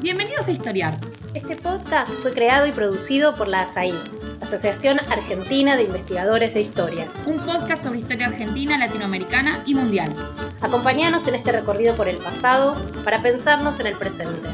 Bienvenidos a Historiar. Este podcast fue creado y producido por la ASAI, Asociación Argentina de Investigadores de Historia. Un podcast sobre historia argentina, latinoamericana y mundial. Acompáñanos en este recorrido por el pasado para pensarnos en el presente.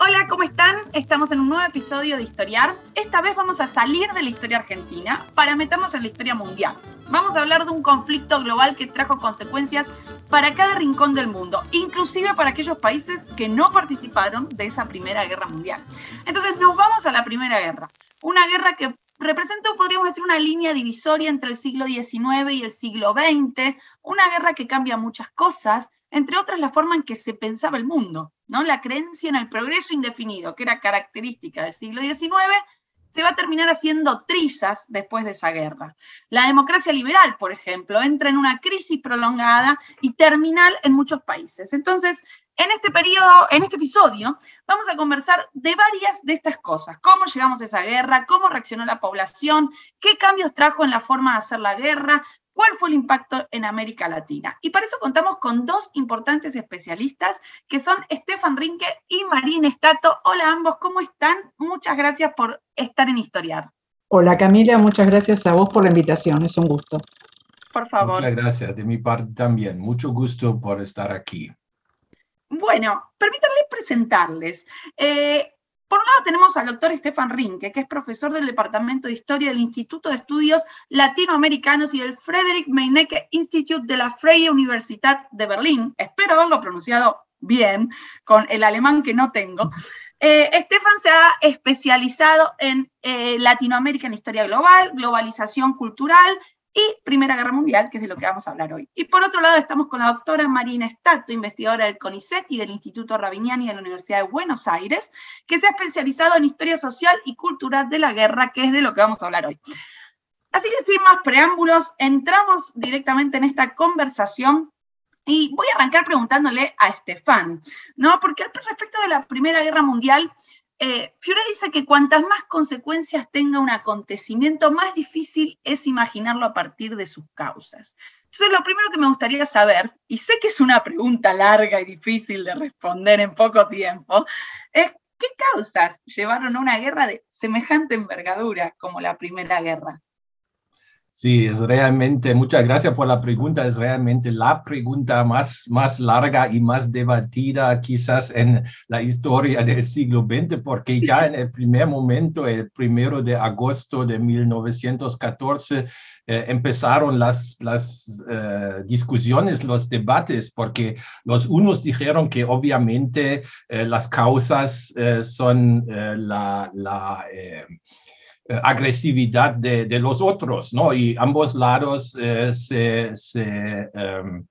Hola, ¿cómo están? Estamos en un nuevo episodio de Historiar. Esta vez vamos a salir de la historia argentina para meternos en la historia mundial. Vamos a hablar de un conflicto global que trajo consecuencias para cada rincón del mundo, inclusive para aquellos países que no participaron de esa Primera Guerra Mundial. Entonces nos vamos a la Primera Guerra, una guerra que representa, podríamos decir, una línea divisoria entre el siglo XIX y el siglo XX, una guerra que cambia muchas cosas, entre otras la forma en que se pensaba el mundo, ¿no? La creencia en el progreso indefinido, que era característica del siglo XIX, se va a terminar haciendo trizas después de esa guerra. La democracia liberal, por ejemplo, entra en una crisis prolongada y terminal en muchos países. Entonces, en este periodo, en este episodio, vamos a conversar de varias de estas cosas. Cómo llegamos a esa guerra, cómo reaccionó la población, qué cambios trajo en la forma de hacer la guerra, cuál fue el impacto en América Latina. Y para eso contamos con dos importantes especialistas que son Estefan Rinke y Marín Estato. Hola ambos, ¿cómo están? Muchas gracias por estar en Historiar. Hola Camila, muchas gracias a vos por la invitación, es un gusto. Por favor. Muchas gracias, de mi parte también. Mucho gusto por estar aquí. Bueno, permítanme presentarles. Eh, por un lado tenemos al doctor Stefan Rinke, que es profesor del Departamento de Historia del Instituto de Estudios Latinoamericanos y del Friedrich Meinecke Institute de la Freie Universität de Berlín. Espero haberlo pronunciado bien, con el alemán que no tengo. Eh, Stefan se ha especializado en eh, Latinoamérica en historia global, globalización cultural y Primera Guerra Mundial, que es de lo que vamos a hablar hoy. Y por otro lado estamos con la doctora Marina Stato, investigadora del CONICET y del Instituto Ravignani de la Universidad de Buenos Aires, que se ha especializado en historia social y cultural de la guerra, que es de lo que vamos a hablar hoy. Así que sin más preámbulos, entramos directamente en esta conversación y voy a arrancar preguntándole a Estefan, ¿no? Porque respecto de la Primera Guerra Mundial, eh, Fiore dice que cuantas más consecuencias tenga un acontecimiento, más difícil es imaginarlo a partir de sus causas. Entonces, lo primero que me gustaría saber, y sé que es una pregunta larga y difícil de responder en poco tiempo, es qué causas llevaron a una guerra de semejante envergadura como la Primera Guerra. Sí, es realmente, muchas gracias por la pregunta, es realmente la pregunta más, más larga y más debatida quizás en la historia del siglo XX, porque ya en el primer momento, el primero de agosto de 1914, eh, empezaron las, las eh, discusiones, los debates, porque los unos dijeron que obviamente eh, las causas son la... la eh, agresividad de, de, los otros, ¿no? Y ambos lados eh, se, se em,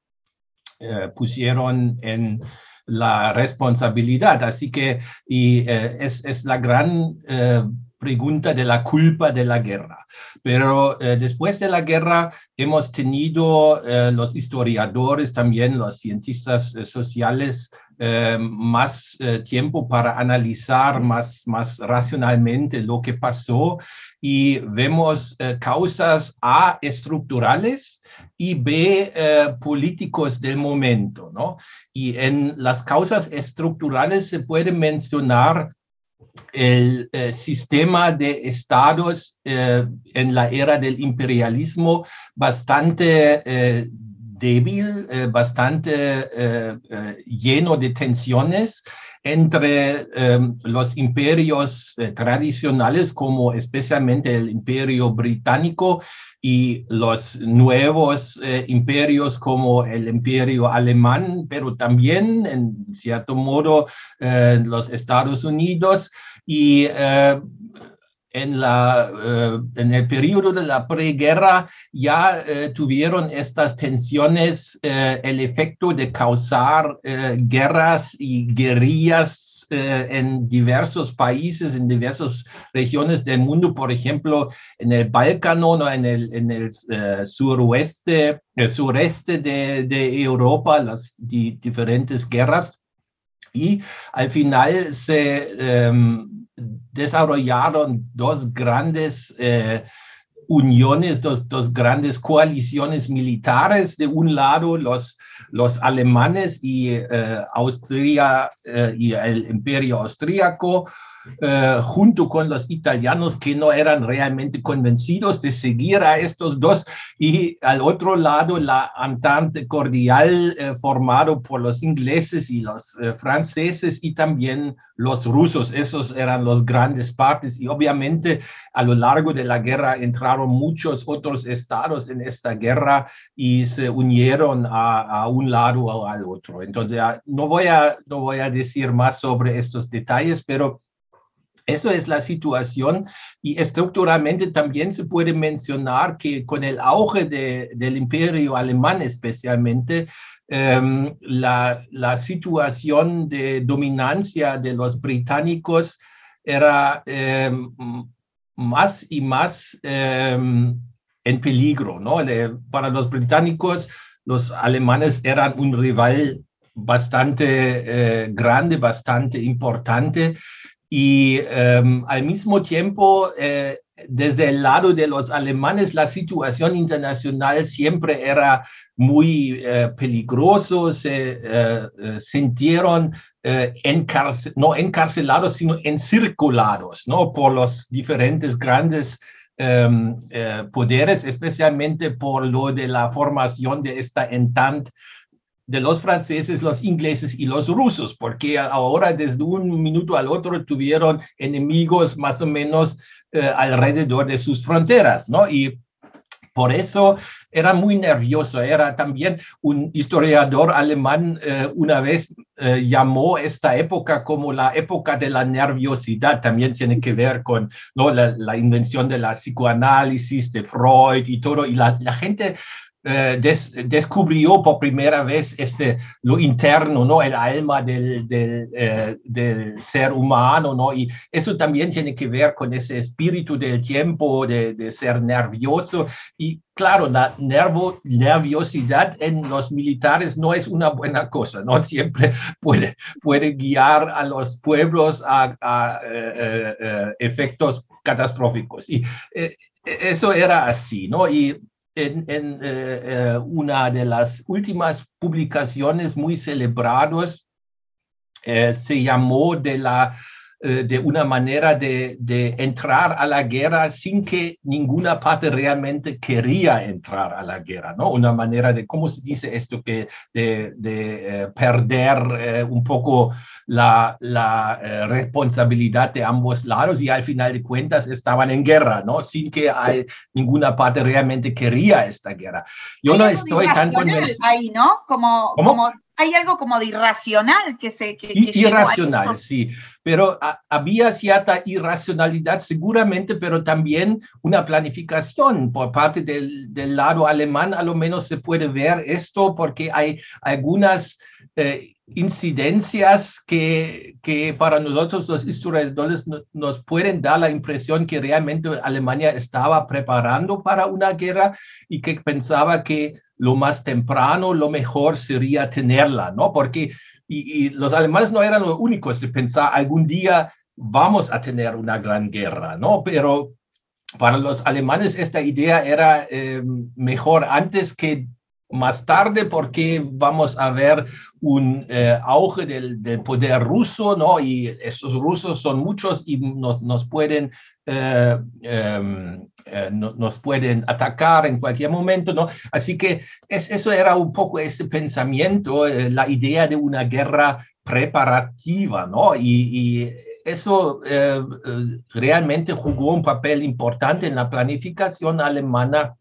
eh, pusieron en la responsabilidad. Así que y, es, es, la gran pregunta de la culpa de la guerra. Pero después de la guerra hemos tenido los historiadores, también los cientistas sociales, eh, más eh, tiempo para analizar más, más racionalmente lo que pasó y vemos eh, causas A estructurales y B políticos del momento. ¿no? Y en las causas estructurales se puede mencionar el sistema de estados en la era del imperialismo bastante débil, eh, bastante eh, eh, lleno de tensiones entre los imperios tradicionales, como especialmente el imperio británico y los nuevos imperios como el imperio alemán, pero también, en cierto modo, los Estados Unidos. Y en, la, eh, en el periodo de la preguerra ya eh, tuvieron estas tensiones eh, el efecto de causar guerras y guerrillas en diversos países, en diversas regiones del mundo, por ejemplo, en el Balcán o en el, en el suroeste, el sureste de, de Europa, las diferentes guerras. Y al final se... Em, desarrollaron dos grandes eh, uniones, dos, grandes coaliciones militares, de un lado los, los alemanes y eh, Austria eh, y el imperio austríaco, eh, junto con los italianos que no eran realmente convencidos de seguir a estos dos y al otro lado la Entente cordial eh, formado por los ingleses y los eh, franceses y también los rusos. Esos eran los grandes partes y obviamente a lo largo de la guerra entraron muchos otros estados en esta guerra y se unieron a, a un lado o al otro. Entonces, no voy, a, no voy a decir más sobre estos detalles, pero eso es la situación y estructuralmente también se puede mencionar que con el auge de, del imperio alemán especialmente, um, la, la, situación de dominancia de los británicos era um, más y más um, en peligro. ¿no? para los británicos, los alemanes eran un rival bastante eh, grande, bastante importante y em, al mismo tiempo, eh, desde el lado de los alemanes, la situación internacional siempre era muy eh, peligroso, se eh, sintieron no encarcelados, sino encirculados ¿no? por los diferentes grandes em, poderes, especialmente por lo de la formación de esta entente de los franceses, los ingleses y los rusos, porque ahora desde un minuto al otro tuvieron enemigos más o menos eh, alrededor de sus fronteras, ¿no? Y por eso era muy nervioso. Era también un historiador alemán eh, una vez eh, llamó esta época como la época de la nerviosidad. También tiene que ver con ¿no? la, invención de la psicoanálisis, de Freud y todo. Y la, la gente eh, descubrió por primera vez este, lo interno, ¿no? el alma del, eh, del, ser humano, ¿no? y eso también tiene que ver con ese espíritu del tiempo, de, de ser nervioso, y claro, la nervo, nerviosidad en los militares no es una buena cosa, ¿no? Siempre puede, puede guiar a los pueblos a, a eh, efectos catastróficos. Y eso era así, ¿no? Y en, eh, eh, una de las últimas publicaciones muy celebradas, eh, se llamó de la de una manera de, de, entrar a la guerra sin que ninguna parte realmente quería entrar a la guerra, ¿no? Una manera de, ¿cómo se dice esto? Que de, de perder un poco la, la eh, responsabilidad de ambos lados y al final de cuentas estaban en guerra, ¿no? Sin que hay, ninguna parte realmente quería esta guerra. Yo no estoy tan convencido. Ahí, ¿no? Como, como hay algo como de irracional que se... Que, que irracional, sí, pero a, había cierta irracionalidad seguramente, pero también una planificación por parte del, del, lado alemán, a lo menos se puede ver esto porque hay algunas eh, incidencias que, que para nosotros los historiadores nos pueden dar la impresión que realmente Alemania estaba preparando para una guerra y que pensaba que lo más temprano, lo mejor sería tenerla, ¿no? Porque y, los alemanes no eran los únicos de pensar algún día vamos a tener una gran guerra, ¿no? Pero para los alemanes esta idea era eh, mejor antes que más tarde porque vamos a ver un eh, auge del, poder ruso, ¿no? Y esos rusos son muchos y nos, nos pueden eh, em, eh, no, nos pueden atacar en cualquier momento, ¿no? Así que es, eso era un poco ese pensamiento, la idea de una guerra preparativa, ¿no? Y, eso realmente jugó un papel importante en la planificación alemana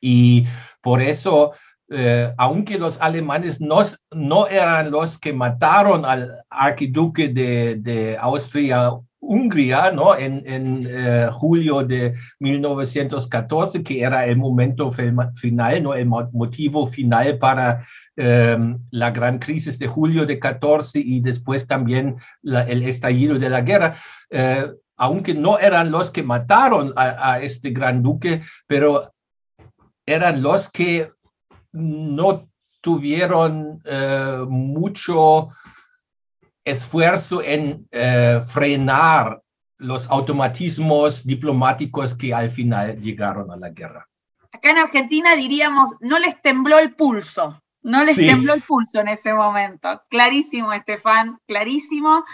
y por eso eh, aunque los alemanes no, no, eran los que mataron al arquiduque de, de Austria Hungría, ¿no? En, en eh, julio de 1914, que era el momento final, ¿no? El motivo final para eh, la gran crisis de julio de 14 y después también el estallido de la guerra. Eh, aunque no eran los que mataron a, a este gran duque, pero eran los que no tuvieron eh, mucho esfuerzo en eh, frenar los automatismos diplomáticos que al final llegaron a la guerra. Acá en Argentina diríamos, no les tembló el pulso, no les tembló el pulso en ese momento. Clarísimo, Estefan, clarísimo.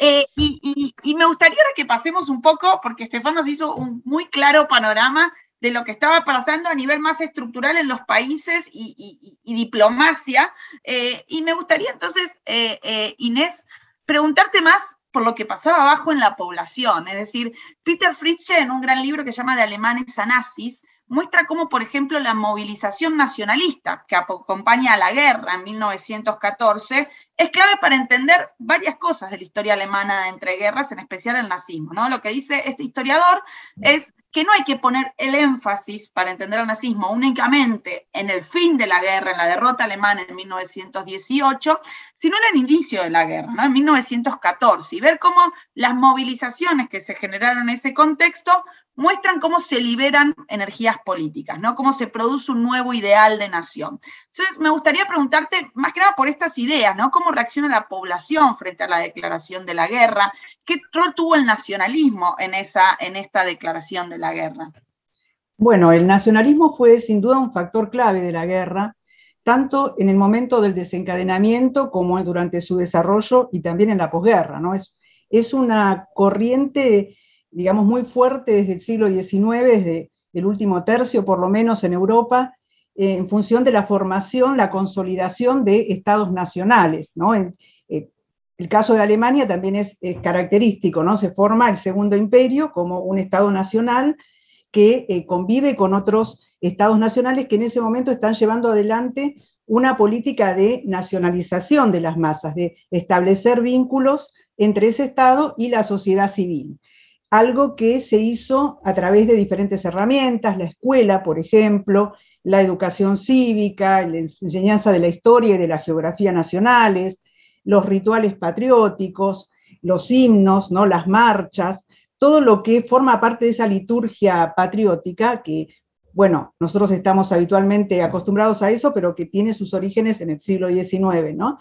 Eh, y, me gustaría ahora que pasemos un poco, porque Estefan nos hizo un muy claro panorama de lo que estaba pasando a nivel más estructural en los países y, diplomacia. Eh, y me gustaría entonces, eh, Inés, preguntarte más por lo que pasaba abajo en la población. Es decir, Peter Fritzsche, en un gran libro que se llama De alemanes a nazis, muestra cómo, por ejemplo, la movilización nacionalista que acompaña a la guerra en 1914 es clave para entender varias cosas de la historia alemana de entreguerras, en especial el nazismo. ¿no? Lo que dice este historiador es que no hay que poner el énfasis para entender el nazismo únicamente en el fin de la guerra, en la derrota alemana en 1918, sino en el inicio de la guerra, ¿no? en 1914, y ver cómo las movilizaciones que se generaron en ese contexto muestran cómo se liberan energías políticas, ¿no? cómo se produce un nuevo ideal de nación. Entonces, me gustaría preguntarte, más que nada por estas ideas, ¿no? ¿Cómo reacciona la población frente a la declaración de la guerra? ¿Qué rol tuvo el nacionalismo en, esa, en esta declaración de la guerra? Bueno, el nacionalismo fue sin duda un factor clave de la guerra, tanto en el momento del desencadenamiento como durante su desarrollo y también en la posguerra. ¿no? Es, es una corriente, digamos, muy fuerte desde el siglo XIX, desde el último tercio por lo menos en Europa, en función de la formación, la consolidación de estados nacionales. ¿no? En, eh, el caso de Alemania también es, característico, ¿no? se forma el Segundo Imperio como un estado nacional que eh, convive con otros estados nacionales que en ese momento están llevando adelante una política de nacionalización de las masas, de establecer vínculos entre ese Estado y la sociedad civil. Algo que se hizo a través de diferentes herramientas, la escuela, por ejemplo, la educación cívica, la enseñanza de la historia y de la geografía nacionales, los rituales patrióticos, los himnos, ¿no? las marchas, todo lo que forma parte de esa liturgia patriótica que, bueno, nosotros estamos habitualmente acostumbrados a eso, pero que tiene sus orígenes en el siglo XIX, ¿no?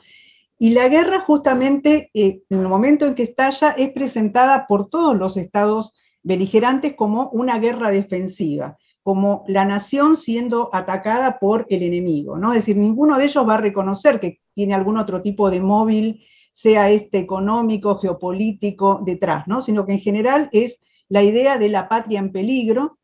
Y la guerra justamente, eh, en el momento en que estalla, es presentada por todos los estados beligerantes como una guerra defensiva como la nación siendo atacada por el enemigo, ¿no? Es decir, ninguno de ellos va a reconocer que tiene algún otro tipo de móvil, sea este económico, geopolítico, detrás, ¿no? Sino que en general es la idea de la patria en peligro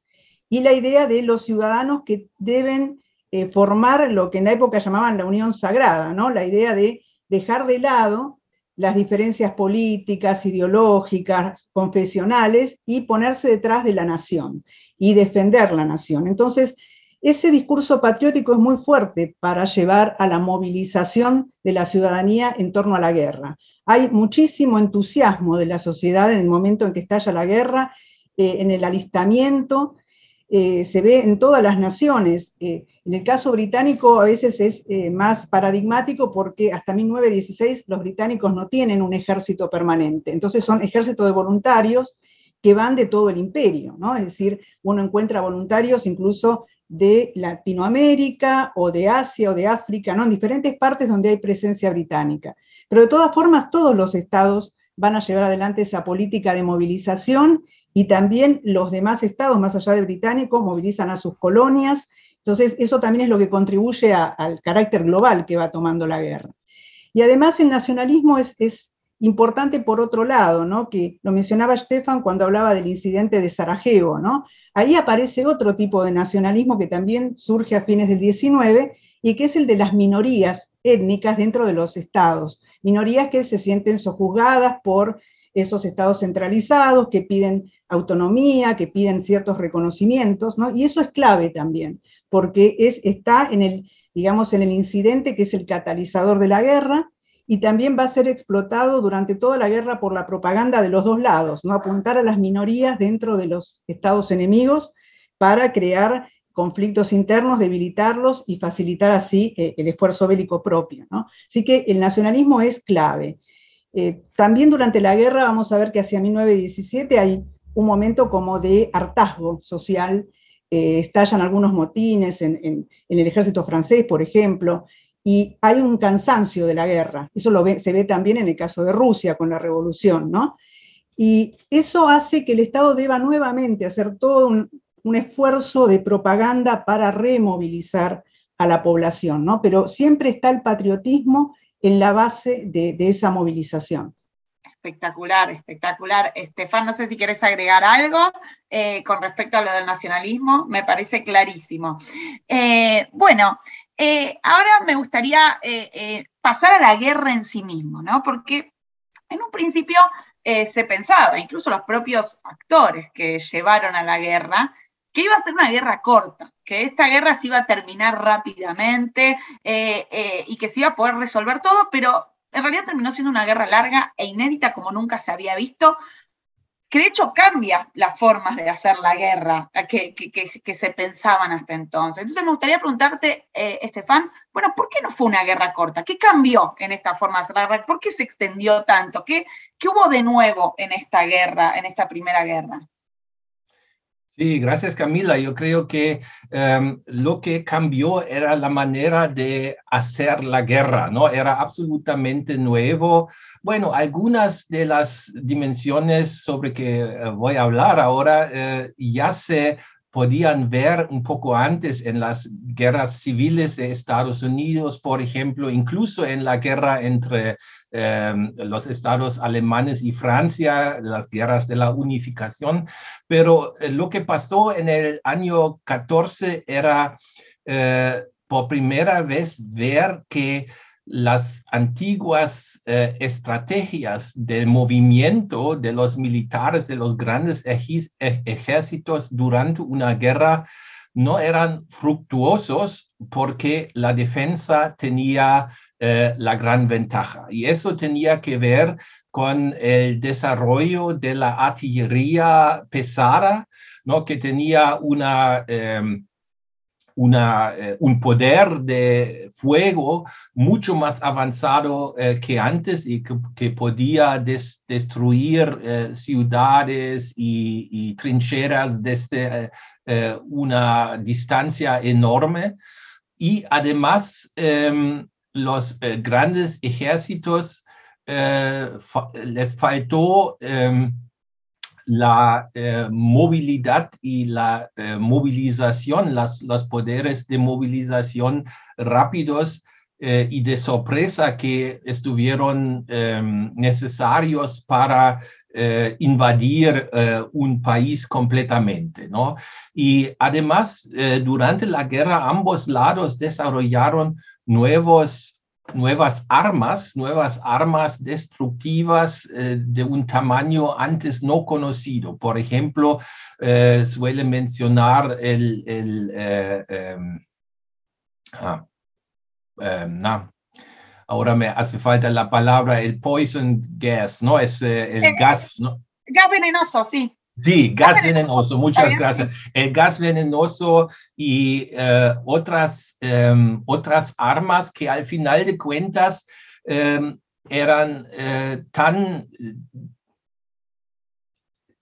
y la idea de los ciudadanos que deben eh, formar lo que en la época llamaban la unión sagrada, ¿no? La idea de dejar de lado las diferencias políticas, ideológicas, confesionales y ponerse detrás de la nación y defender la nación. Entonces, ese discurso patriótico es muy fuerte para llevar a la movilización de la ciudadanía en torno a la guerra. Hay muchísimo entusiasmo de la sociedad en el momento en que estalla la guerra, eh, en el alistamiento, eh, se ve en todas las naciones. Eh, en el caso británico a veces es más paradigmático porque hasta 1916 los británicos no tienen un ejército permanente, entonces son ejércitos de voluntarios que van de todo el imperio, ¿no? Es decir, uno encuentra voluntarios incluso de Latinoamérica o de Asia o de África, ¿no? En diferentes partes donde hay presencia británica. Pero de todas formas, todos los estados van a llevar adelante esa política de movilización y también los demás estados, más allá de británico, movilizan a sus colonias. Entonces, eso también es lo que contribuye al carácter global que va tomando la guerra. Y además el nacionalismo es importante por otro lado, ¿no? que lo mencionaba Stefan cuando hablaba del incidente de Sarajevo, ¿no? ahí aparece otro tipo de nacionalismo que también surge a fines del 19 y que es el de las minorías étnicas dentro de los estados, minorías que se sienten sojuzgadas por esos estados centralizados, que piden autonomía, que piden ciertos reconocimientos, ¿no? y eso es clave también, porque es, está en el, digamos, en el incidente que es el catalizador de la guerra, y también va a ser explotado durante toda la guerra por la propaganda de los dos lados, ¿no? apuntar a las minorías dentro de los estados enemigos para crear conflictos internos, debilitarlos y facilitar así eh, el esfuerzo bélico propio. ¿no? Así que el nacionalismo es clave. Eh, también durante la guerra vamos a ver que hacia 1917 hay un momento como de hartazgo social, eh, estallan algunos motines en, en, el ejército francés, por ejemplo, y hay un cansancio de la guerra. Eso se ve también en el caso de Rusia con la revolución, ¿no? Y eso hace que el Estado deba nuevamente hacer todo un, esfuerzo de propaganda para removilizar a la población, ¿no? Pero siempre está el patriotismo en la base de, esa movilización. Espectacular, espectacular. Estefan, no sé si quieres agregar algo eh, con respecto a lo del nacionalismo, me parece clarísimo. Eh, bueno, eh, ahora me gustaría pasar a la guerra en sí mismo, ¿no? Porque en un principio eh, se pensaba, incluso los propios actores que llevaron a la guerra, que iba a ser una guerra corta, que esta guerra se iba a terminar rápidamente eh, eh, y que se iba a poder resolver todo, pero en realidad terminó siendo una guerra larga e inédita como nunca se había visto, que de hecho cambia las formas de hacer la guerra que, que, se pensaban hasta entonces. Entonces me gustaría preguntarte, eh, Estefan, bueno, ¿por qué no fue una guerra corta? ¿Qué cambió en esta forma de hacer la guerra? ¿Por qué se extendió tanto? ¿Qué, qué hubo de nuevo en esta guerra, en esta primera guerra? Sí, gracias Camila. Yo creo que em, lo que cambió era la manera de hacer la guerra, ¿no? Era absolutamente nuevo. Bueno, algunas de las dimensiones sobre que eh, voy a hablar ahora eh, ya se podían ver un poco antes en las guerras civiles de Estados Unidos, por ejemplo, incluso en la guerra entre em, los estados alemanes y Francia, las guerras de la unificación. Pero eh, lo que pasó en el año 14 era por primera vez ver que las antiguas eh, estrategias del movimiento de los militares de los grandes ejércitos durante una guerra no eran fructuosos porque la defensa tenía eh, la gran ventaja. Y eso tenía que ver con el desarrollo de la artillería pesada, ¿no? que tenía una... Em, una, eh, un poder de fuego mucho más avanzado eh, que antes y que, podía destruir eh, ciudades y, trincheras desde una distancia enorme. Y además em, los grandes ejércitos les faltó em, la eh, movilidad y la eh, movilización, las, los poderes de movilización rápidos eh, y de sorpresa que estuvieron em, necesarios para invadir un país completamente. ¿no? Y además, durante la guerra, ambos lados desarrollaron nuevos nuevas armas, nuevas armas destructivas eh, de un tamaño antes no conocido. Por ejemplo, eh, suele mencionar el, el eh, em, ah, em, ahora me hace falta la palabra, el poison gas, ¿no? Es el gas, ¿no? Gas venenoso, sí. Sí, gas venenoso, muchas gracias. El gas venenoso y eh, otras, em, otras armas que al final de cuentas em, eran eh, tan,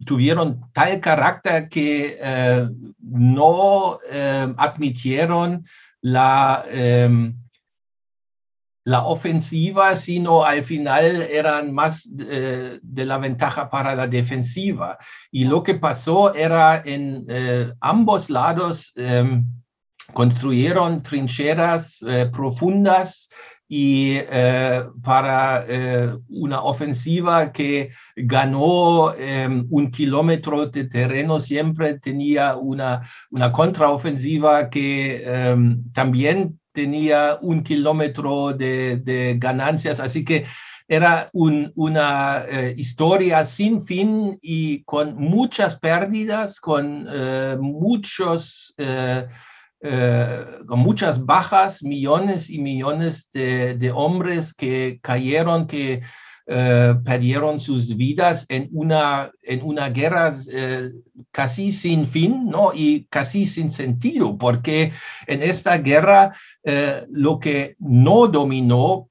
tuvieron tal carácter que eh, no em, admitieron la la ofensiva, sino al final eran más eh, de la ventaja para la defensiva. Y lo que pasó era en eh, ambos lados em, construyeron trincheras eh, profundas y para una ofensiva que ganó em, un kilómetro de terreno siempre tenía una, una contraofensiva que em, también tenía un kilómetro de, ganancias, así que era una eh, historia sin fin y con muchas pérdidas, con eh, muchos... Eh, con muchas bajas, millones y millones de, hombres que cayeron, que eh, perdieron sus vidas en una, en una guerra eh, casi sin fin ¿no? y casi sin sentido, porque en esta guerra eh, lo que no dominó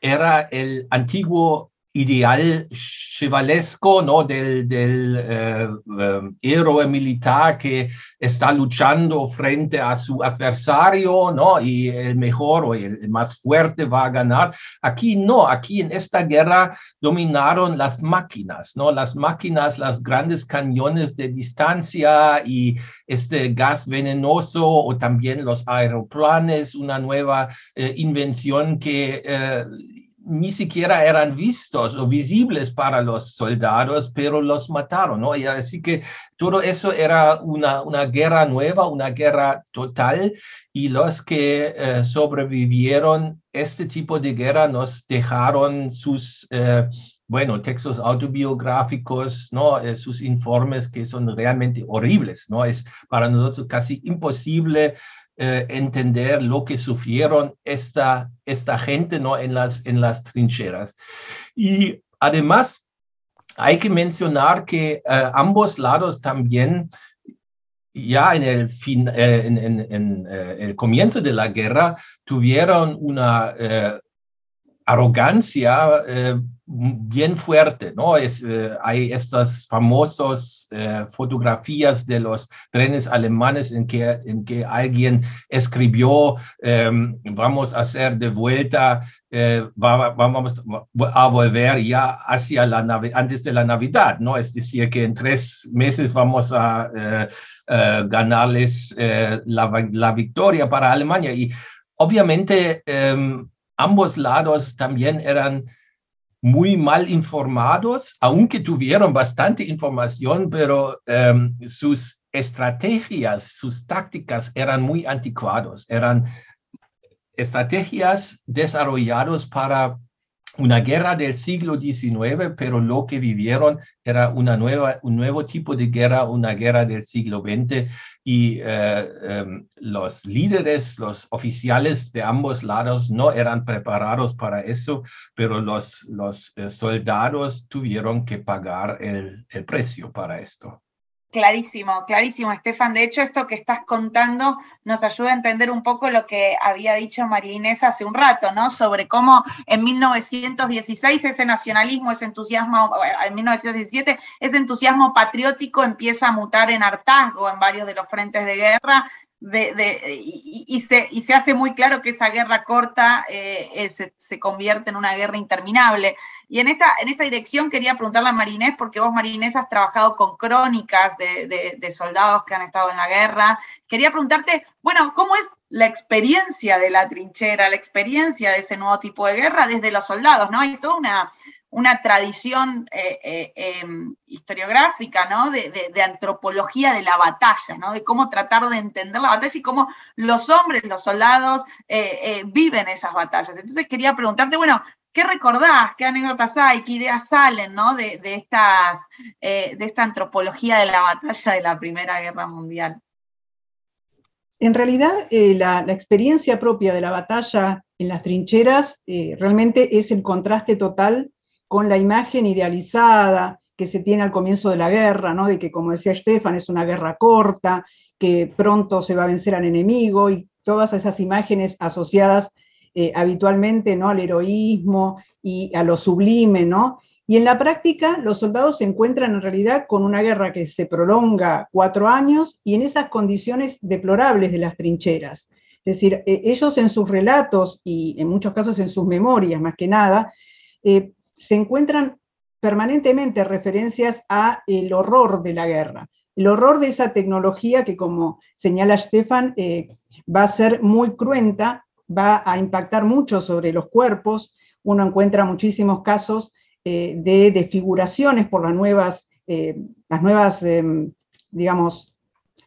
era el antiguo ideal chevalesco, ¿no? Del, del eh, eh, héroe militar que está luchando frente a su adversario, ¿no? Y el mejor o el más fuerte va a ganar. Aquí no, aquí en esta guerra dominaron las máquinas, ¿no? Las máquinas, las grandes cañones de distancia y este gas venenoso o también los aeroplanes, una nueva eh, invención que ni siquiera eran vistos o visibles para los soldados, pero los mataron, ¿no? Así que todo eso era una, una guerra nueva, una guerra total, y los que eh, sobrevivieron este tipo de guerra nos dejaron sus, eh, bueno, textos autobiográficos, ¿no? Eh, sus informes que son realmente horribles, ¿no? Es para nosotros casi imposible eh, entender lo que sufrieron esta, esta gente ¿no? en, las, en las trincheras. Y además, hay que mencionar que eh, ambos lados también ya en el, fin, eh, en, en, el comienzo de la guerra tuvieron una arrogancia bien fuerte, ¿no? Es, eh, hay estas famosas eh, fotografías de los trenes alemanes en que, en que alguien escribió, em, vamos a hacer de vuelta, eh, vamos a volver ya hacia la antes de la Navidad, ¿no? Es decir, que en tres meses vamos a ganarles la, la, victoria para Alemania. Y obviamente em, ambos lados también eran muy mal informados, aunque tuvieron bastante información, pero em, sus estrategias, sus tácticas eran muy anticuados, eran estrategias desarrolladas para una guerra del siglo XIX, pero lo que vivieron era una nueva, un nuevo tipo de guerra, una guerra del siglo XX, y eh, em, los líderes, los oficiales de ambos lados no eran preparados para eso, pero los, los eh, soldados tuvieron que pagar el, el precio para esto. Clarísimo, clarísimo, Estefan. De hecho, esto que estás contando nos ayuda a entender un poco lo que había dicho María Inés hace un rato, ¿no? Sobre cómo en 1916 ese nacionalismo, ese entusiasmo, en 1917, ese entusiasmo patriótico empieza a mutar en hartazgo en varios de los frentes de guerra de, y, se, y, se, hace muy claro que esa guerra corta eh, eh, se, convierte en una guerra interminable. Y en esta, en esta dirección quería preguntarle a Marinés, porque vos, Marinés, has trabajado con crónicas de, de, soldados que han estado en la guerra. Quería preguntarte, bueno, ¿cómo es la experiencia de la trinchera, la experiencia de ese nuevo tipo de guerra desde los soldados? ¿no? Hay toda una, una tradición eh, eh, em, historiográfica, ¿no? De, antropología de la batalla, ¿no? De cómo tratar de entender la batalla y cómo los hombres, los soldados, eh, viven esas batallas. Entonces quería preguntarte, bueno, ¿qué recordás? ¿Qué anécdotas hay? ¿Qué ideas salen, ¿no? De, estas, de esta antropología de la batalla de la Primera Guerra Mundial. En realidad, la, la, experiencia propia de la batalla en las trincheras realmente es el contraste total con la imagen idealizada que se tiene al comienzo de la guerra, ¿no? de que, como decía Stefan, es una guerra corta, que pronto se va a vencer al enemigo y todas esas imágenes asociadas eh, habitualmente ¿no? al heroísmo y a lo sublime, ¿no? Y en la práctica, los soldados se encuentran en realidad con una guerra que se prolonga cuatro años y en esas condiciones deplorables de las trincheras. Es decir, eh, ellos en sus relatos y en muchos casos en sus memorias, más que nada, eh, se encuentran permanentemente referencias a el horror de la guerra, el horror de esa tecnología que, como señala Stefan, eh, va a ser muy cruenta, va a impactar mucho sobre los cuerpos. Uno encuentra muchísimos casos eh, de desfiguraciones por las nuevas, eh, las nuevas em, digamos,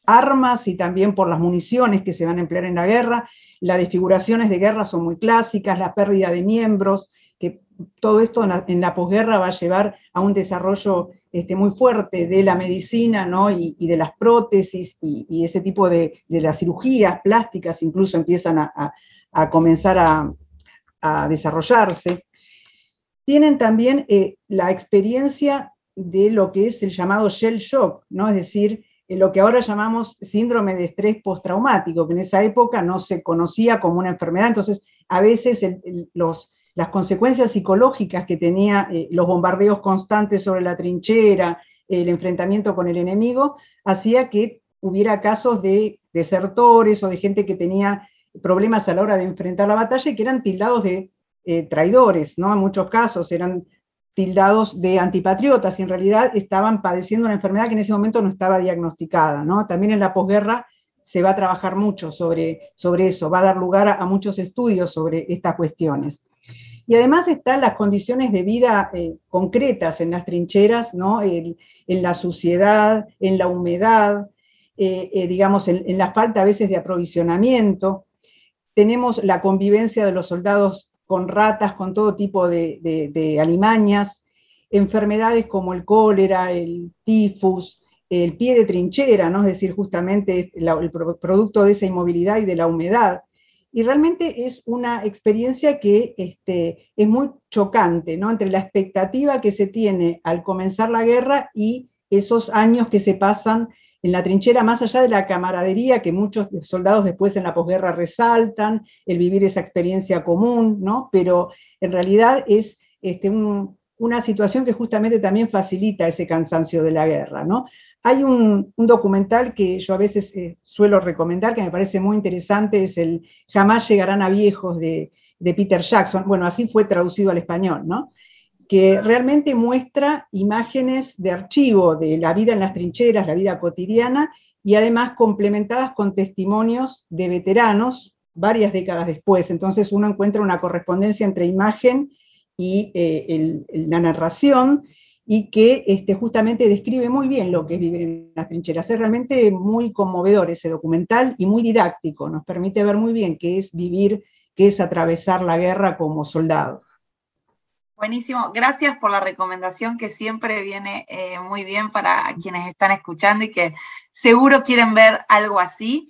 armas y también por las municiones que se van a emplear en la guerra. Las desfiguraciones de guerra son muy clásicas, la pérdida de miembros, todo esto en la, posguerra va a llevar a un desarrollo este, muy fuerte de la medicina y, de las prótesis y, ese tipo de, las cirugías plásticas incluso empiezan a, comenzar a, desarrollarse. Tienen también eh, la experiencia de lo que es el llamado shell shock, ¿no? es decir, eh, lo que ahora llamamos síndrome de estrés postraumático, que en esa época no se conocía como una enfermedad, entonces a veces los las consecuencias psicológicas que tenía eh, los bombardeos constantes sobre la trinchera, el enfrentamiento con el enemigo, hacía que hubiera casos de desertores o de gente que tenía problemas a la hora de enfrentar la batalla y que eran tildados de eh, traidores, ¿no? En muchos casos eran tildados de antipatriotas y en realidad estaban padeciendo una enfermedad que en ese momento no estaba diagnosticada, ¿no? También en la posguerra se va a trabajar mucho sobre, sobre eso, va a dar lugar a, muchos estudios sobre estas cuestiones. Y además están las condiciones de vida eh, concretas en las trincheras, ¿no? en la suciedad, en la humedad, eh, eh, digamos, en, la falta a veces de aprovisionamiento. Tenemos la convivencia de los soldados con ratas, con todo tipo de alimañas, enfermedades como el cólera, el tifus, el pie de trinchera, ¿no? es decir, justamente el producto de esa inmovilidad y de la humedad. Y realmente es una experiencia que este, es muy chocante, ¿no? Entre la expectativa que se tiene al comenzar la guerra y esos años que se pasan en la trinchera, más allá de la camaradería que muchos soldados después en la posguerra resaltan, el vivir esa experiencia común, ¿no? Pero en realidad es este, una situación que justamente también facilita ese cansancio de la guerra, ¿no? Hay un, documental que yo a veces eh, suelo recomendar, que me parece muy interesante, es el Jamás llegarán a viejos de, Peter Jackson. Bueno, así fue traducido al español, ¿no? Que realmente muestra imágenes de archivo de la vida en las trincheras, la vida cotidiana, y además complementadas con testimonios de veteranos varias décadas después. Entonces uno encuentra una correspondencia entre imagen y eh, la narración y que este, justamente describe muy bien lo que es vivir en las trincheras. Es realmente muy conmovedor ese documental y muy didáctico, nos permite ver muy bien qué es vivir, qué es atravesar la guerra como soldado. Buenísimo, gracias por la recomendación que siempre viene eh, muy bien para quienes están escuchando y que seguro quieren ver algo así.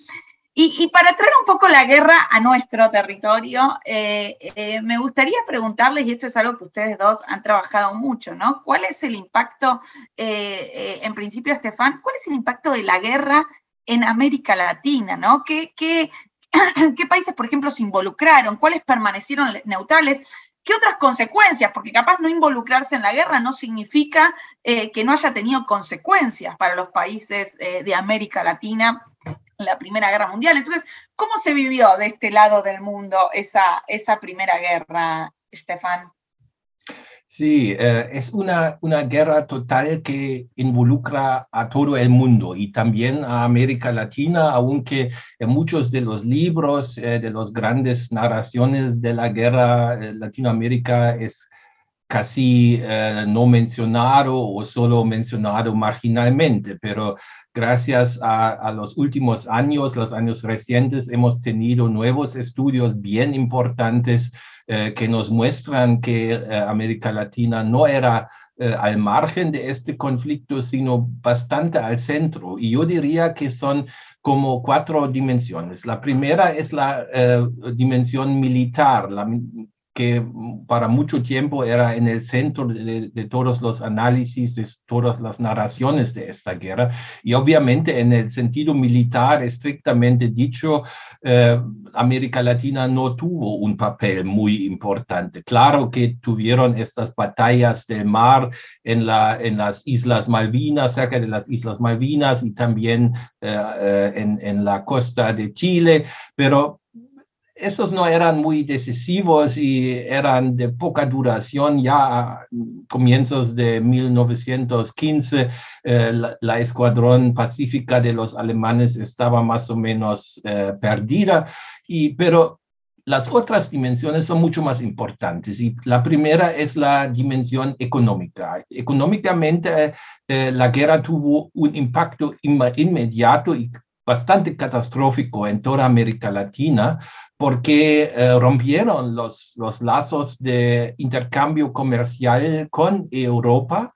Y, para traer un poco la guerra a nuestro territorio, eh, eh, me gustaría preguntarles, y esto es algo que ustedes dos han trabajado mucho, ¿no? ¿Cuál es el impacto, eh, en principio, Estefan, cuál es el impacto de la guerra en América Latina, ¿no? ¿Qué, países, por ejemplo, se involucraron? ¿Cuáles permanecieron neutrales? ¿Qué otras consecuencias? Porque capaz no involucrarse en la guerra no significa que no haya tenido consecuencias para los países de América Latina la Primera Guerra Mundial. Entonces, ¿cómo se vivió de este lado del mundo esa, esa Primera Guerra, Estefan? Sí, eh, es una, una guerra total que involucra a todo el mundo y también a América Latina, aunque en muchos de los libros, eh, de las grandes narraciones de la guerra, eh, Latinoamérica es casi no mencionado o solo mencionado marginalmente, pero gracias a, los últimos años, los años recientes, hemos tenido nuevos estudios bien importantes eh, que nos muestran que eh, América Latina no era eh, al margen de este conflicto, sino bastante al centro. Y yo diría que son como cuatro dimensiones. La primera es la dimensión militar, la, que para mucho tiempo era en el centro de, todos los análisis, de todas las narraciones de esta guerra. Y obviamente en el sentido militar, estrictamente dicho, eh, América Latina no tuvo un papel muy importante. Claro que tuvieron estas batallas del mar en, la, en las Islas Malvinas, cerca de las Islas Malvinas y también eh, eh, en, en la costa de Chile, pero esos no eran muy decisivos y eran de poca duración. Ya a comienzos de 1915, eh, la, escuadrón pacífica de los alemanes estaba más o menos eh, perdida, y, pero las otras dimensiones son mucho más importantes y la primera es la dimensión económica. Económicamente, eh, la guerra tuvo un impacto inmediato y bastante catastrófico en toda América Latina porque eh, rompieron los, los lazos de intercambio comercial con Europa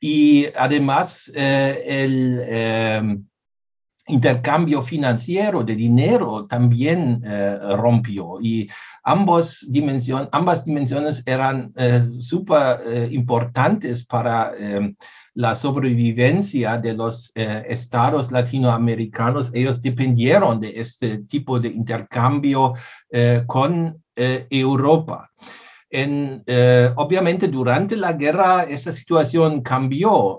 y además eh, el em, intercambio financiero de dinero también eh, rompió. Y ambos dimensión, ambas dimensiones eran súper importantes para em, la sobrevivencia de los eh, estados latinoamericanos, ellos dependieron de este tipo de intercambio eh, con eh, Europa. En, obviamente durante la guerra esta situación cambió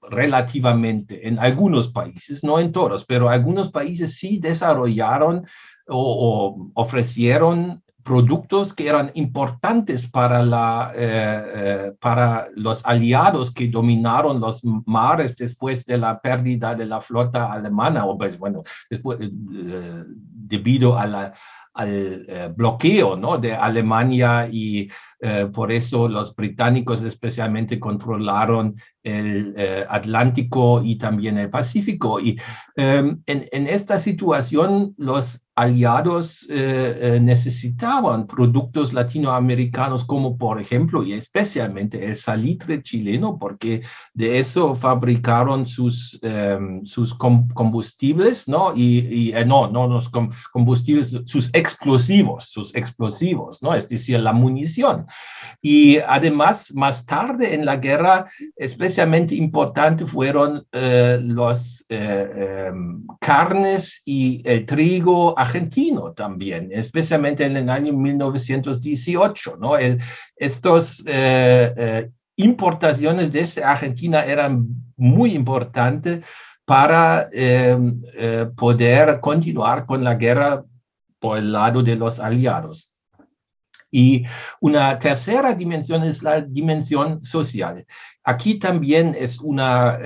relativamente en algunos países, no en todos, pero algunos países sí desarrollaron o ofrecieron productos que eran importantes para, la, eh, eh, para los aliados que dominaron los mares después de la pérdida de la flota alemana, o pues bueno, después, eh, debido a al bloqueo ¿no? de Alemania y por eso los británicos especialmente controlaron el Atlántico y también el Pacífico. Y em, en, en, esta situación los aliados eh, eh, necesitaban productos latinoamericanos como por ejemplo y especialmente el salitre chileno porque de eso fabricaron sus, em, sus combustibles, ¿no? Y, y eh, no, no los combustibles, sus explosivos, sus explosivos, ¿no? Es decir, la munición. Y además, más tarde en la guerra, especialmente importante fueron los em, carnes y el trigo argentino también, especialmente en el año 1918, ¿no? Estos eh, eh, importaciones desde Argentina eran muy importantes para eh, poder continuar con la guerra por el lado de los aliados. Y una tercera dimensión es la dimensión social. Aquí también es una,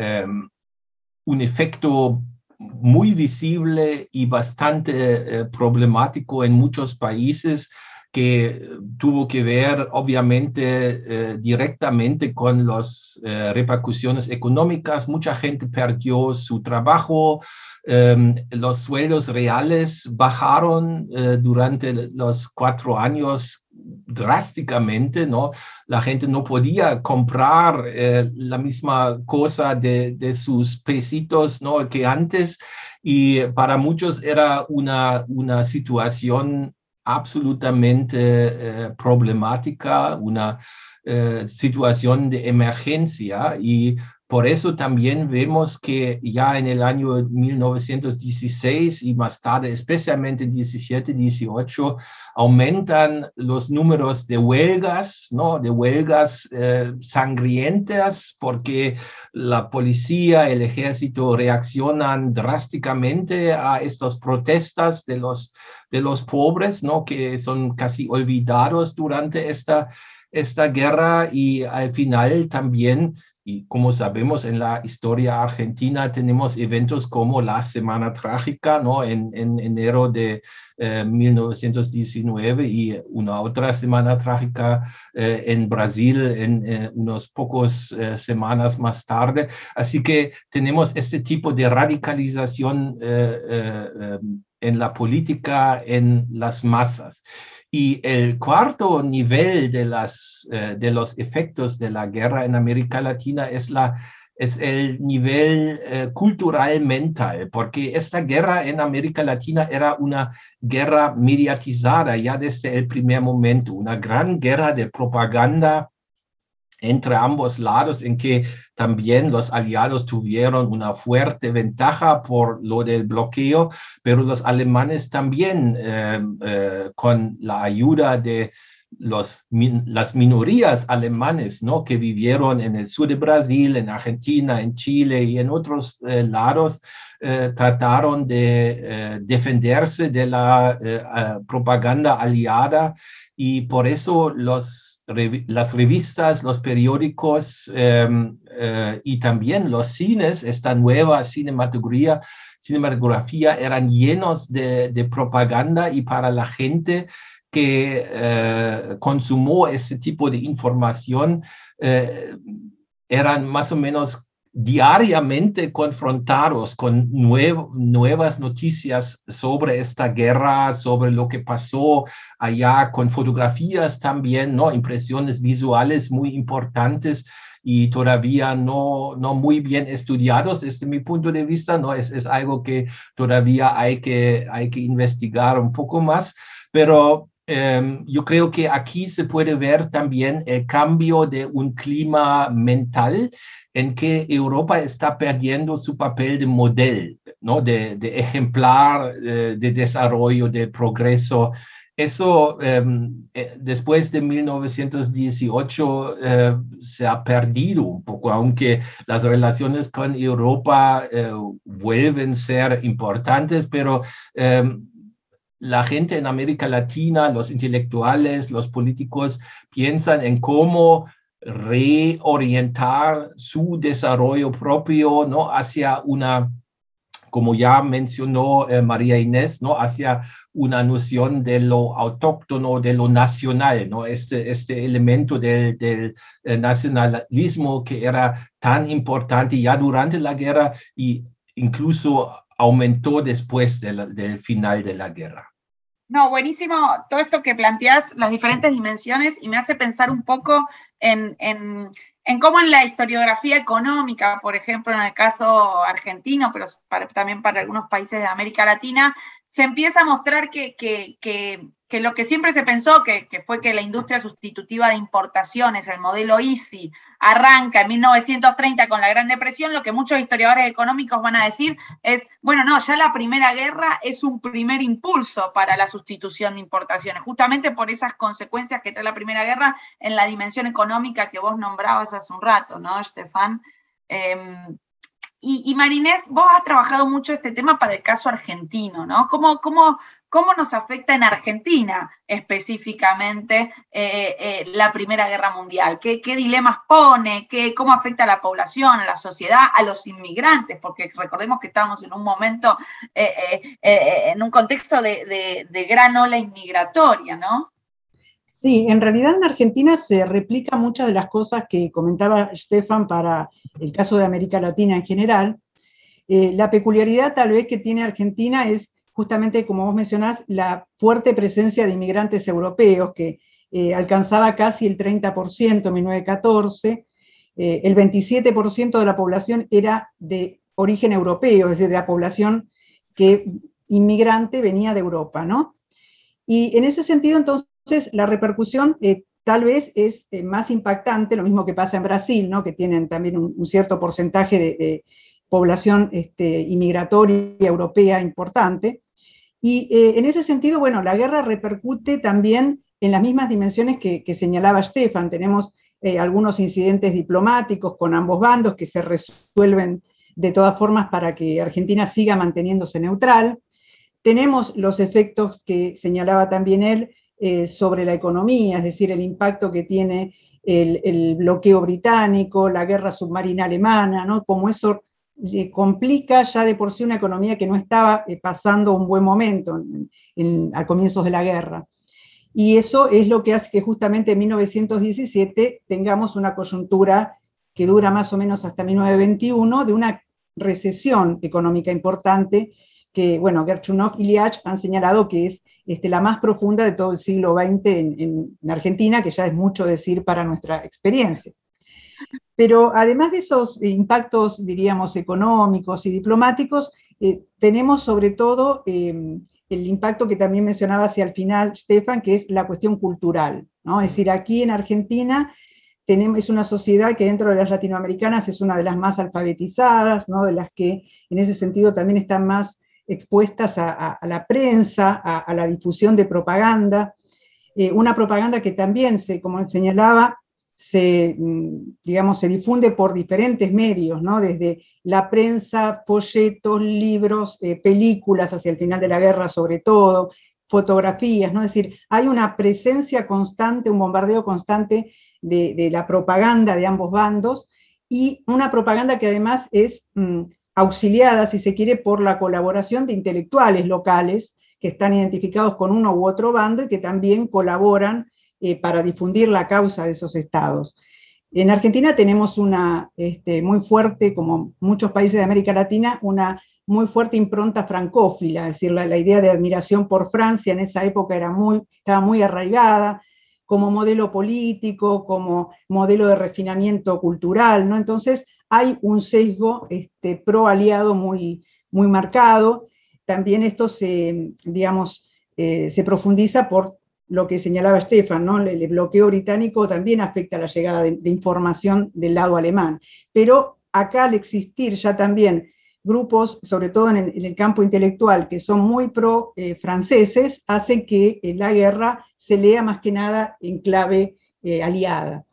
un efecto muy visible y bastante eh, problemático en muchos países que tuvo que ver obviamente eh, directamente con las eh, repercusiones económicas. Mucha gente perdió su trabajo, em, los sueldos reales bajaron durante los cuatro años drásticamente, ¿no? La gente no podía comprar eh, la misma cosa de, de, sus pesitos, ¿no? Que antes y para muchos era una, una situación absolutamente eh, problemática, una eh, situación de emergencia y por eso también vemos que ya en el año 1916 y más tarde, especialmente 17, 18, aumentan los números de huelgas, ¿no? De huelgas eh, sangrientas porque la policía, el ejército reaccionan drásticamente a estas protestas de los, de los pobres, ¿no? Que son casi olvidados durante esta, esta guerra y al final también y como sabemos, en la historia argentina tenemos eventos como la Semana Trágica, ¿no? En, en enero de 1919 eh, y una otra Semana Trágica eh, en Brasil en eh, unos pocos semanas más tarde. Así que tenemos este tipo de radicalización en la política, en las masas. Y el cuarto nivel de, las, eh, de los efectos de la guerra en América Latina es, la, es el nivel eh, cultural mental, porque esta guerra en América Latina era una guerra mediatizada ya desde el primer momento, una gran guerra de propaganda entre ambos lados en que también los aliados tuvieron una fuerte ventaja por lo del bloqueo, pero los alemanes también eh, eh, con la ayuda de los, las minorías alemanes ¿no? que vivieron en el sur de Brasil, en Argentina, en Chile y en otros eh, lados, trataron de defenderse de la propaganda aliada y por eso las revistas, los periódicos em, eh, y también los cines, esta nueva cinematografía, cinematografía eran llenos de, propaganda y para la gente que eh, consumó ese tipo de información, eh, eran más o menos diariamente confrontados con nuevas noticias sobre esta guerra, sobre lo que pasó allá, con fotografías también, ¿no? Impresiones visuales muy importantes y todavía no, no muy bien estudiados desde mi punto de vista, ¿no? Es, es algo que todavía hay que, hay que investigar un poco más, pero em, yo creo que aquí se puede ver también el cambio de un clima mental en que Europa está perdiendo su papel de modelo, ¿no? de, ejemplar eh, de desarrollo, de progreso eso em, eh, después de 1918 eh, se ha perdido un poco, aunque las relaciones con Europa vuelven a ser importantes, pero em, la gente en América Latina, los intelectuales, los políticos piensan en cómo reorientar su desarrollo propio ¿no? hacia una como ya mencionó eh, María Inés, ¿no? hacia una noción de lo autóctono, de lo nacional, ¿no? este, este elemento del, del eh, nacionalismo que era tan importante ya durante la guerra y incluso aumentó después del final de la guerra. No, buenísimo todo esto que planteas, las diferentes dimensiones, y me hace pensar un poco en, en en cómo en la historiografía económica, por ejemplo, en el caso argentino, pero también para algunos países de América Latina, se empieza a mostrar que, lo que siempre se pensó, que, fue que la industria sustitutiva de importaciones, el modelo EASY, arranca en 1930 con la Gran Depresión, lo que muchos historiadores económicos van a decir es, bueno, no, ya la Primera Guerra es un primer impulso para la sustitución de importaciones, justamente por esas consecuencias que trae la Primera Guerra en la dimensión económica que vos nombrabas hace un rato, ¿no, Estefan? Em, y, Marinés, vos has trabajado mucho este tema para el caso argentino, ¿no? ¿Cómo, cómo, cómo nos afecta en Argentina específicamente eh, eh, la Primera Guerra Mundial? ¿Qué, dilemas pone? ¿Qué, ¿Cómo afecta a la población, a la sociedad, a los inmigrantes? Porque recordemos que estábamos en un momento, eh, en un contexto de, de gran ola inmigratoria, ¿no? Sí, en realidad en Argentina se replica muchas de las cosas que comentaba Stefan para el caso de América Latina en general. Eh, la peculiaridad tal vez que tiene Argentina es justamente, como vos mencionás, la fuerte presencia de inmigrantes europeos, que eh, alcanzaba casi el 30% en 1914. Eh, el 27% de la población era de origen europeo, es decir, de la población que inmigrante venía de Europa, ¿no? Y en ese sentido, entonces, la repercusión eh, tal vez es eh, más impactante, lo mismo que pasa en Brasil, ¿no? que tienen también un, cierto porcentaje de, población este, inmigratoria europea importante. Y eh, en ese sentido, bueno, la guerra repercute también en las mismas dimensiones que, señalaba Stefan. Tenemos algunos incidentes diplomáticos con ambos bandos que se resuelven de todas formas para que Argentina siga manteniéndose neutral. Tenemos los efectos que señalaba también él eh, sobre la economía, es decir, el impacto que tiene el, bloqueo británico, la guerra submarina alemana, ¿no? Como eso le complica ya de por sí una economía que no estaba eh, pasando un buen momento en, a comienzos de la guerra. Y eso es lo que hace que justamente en 1917 tengamos una coyuntura que dura más o menos hasta 1921 de una recesión económica importante que, bueno, Gerchunov y Liach han señalado que es este, la más profunda de todo el siglo XX en, Argentina, que ya es mucho decir para nuestra experiencia. Pero además de esos impactos, diríamos, económicos y diplomáticos, eh, tenemos sobre todo em, el impacto que también mencionaba hacia el final Stefan, que es la cuestión cultural. ¿no? Es decir, aquí en Argentina tenemos, es una sociedad que dentro de las latinoamericanas es una de las más alfabetizadas, ¿no? de las que en ese sentido también están más expuestas a, la prensa, a, la difusión de propaganda, eh, una propaganda que también, se, como señalaba, se, mm, digamos, se difunde por diferentes medios, ¿no? desde la prensa, folletos, libros, eh, películas hacia el final de la guerra sobre todo, fotografías, ¿no? es decir, hay una presencia constante, un bombardeo constante de, la propaganda de ambos bandos y una propaganda que además es mm, auxiliada, si se quiere, por la colaboración de intelectuales locales que están identificados con uno u otro bando y que también colaboran eh, para difundir la causa de esos estados. En Argentina tenemos una este, muy fuerte, como muchos países de América Latina, una muy fuerte impronta francófila, es decir, la, idea de admiración por Francia en esa época era muy, estaba muy arraigada como modelo político, como modelo de refinamiento cultural, ¿no? Entonces, hay un sesgo este, pro aliado muy, muy marcado. También esto se, digamos, eh, se profundiza por lo que señalaba Stefan, ¿no? el, bloqueo británico también afecta la llegada de, información del lado alemán. Pero acá al existir ya también grupos, sobre todo en el, campo intelectual, que son muy pro-franceses, hacen que la guerra se lea más que nada en clave aliada.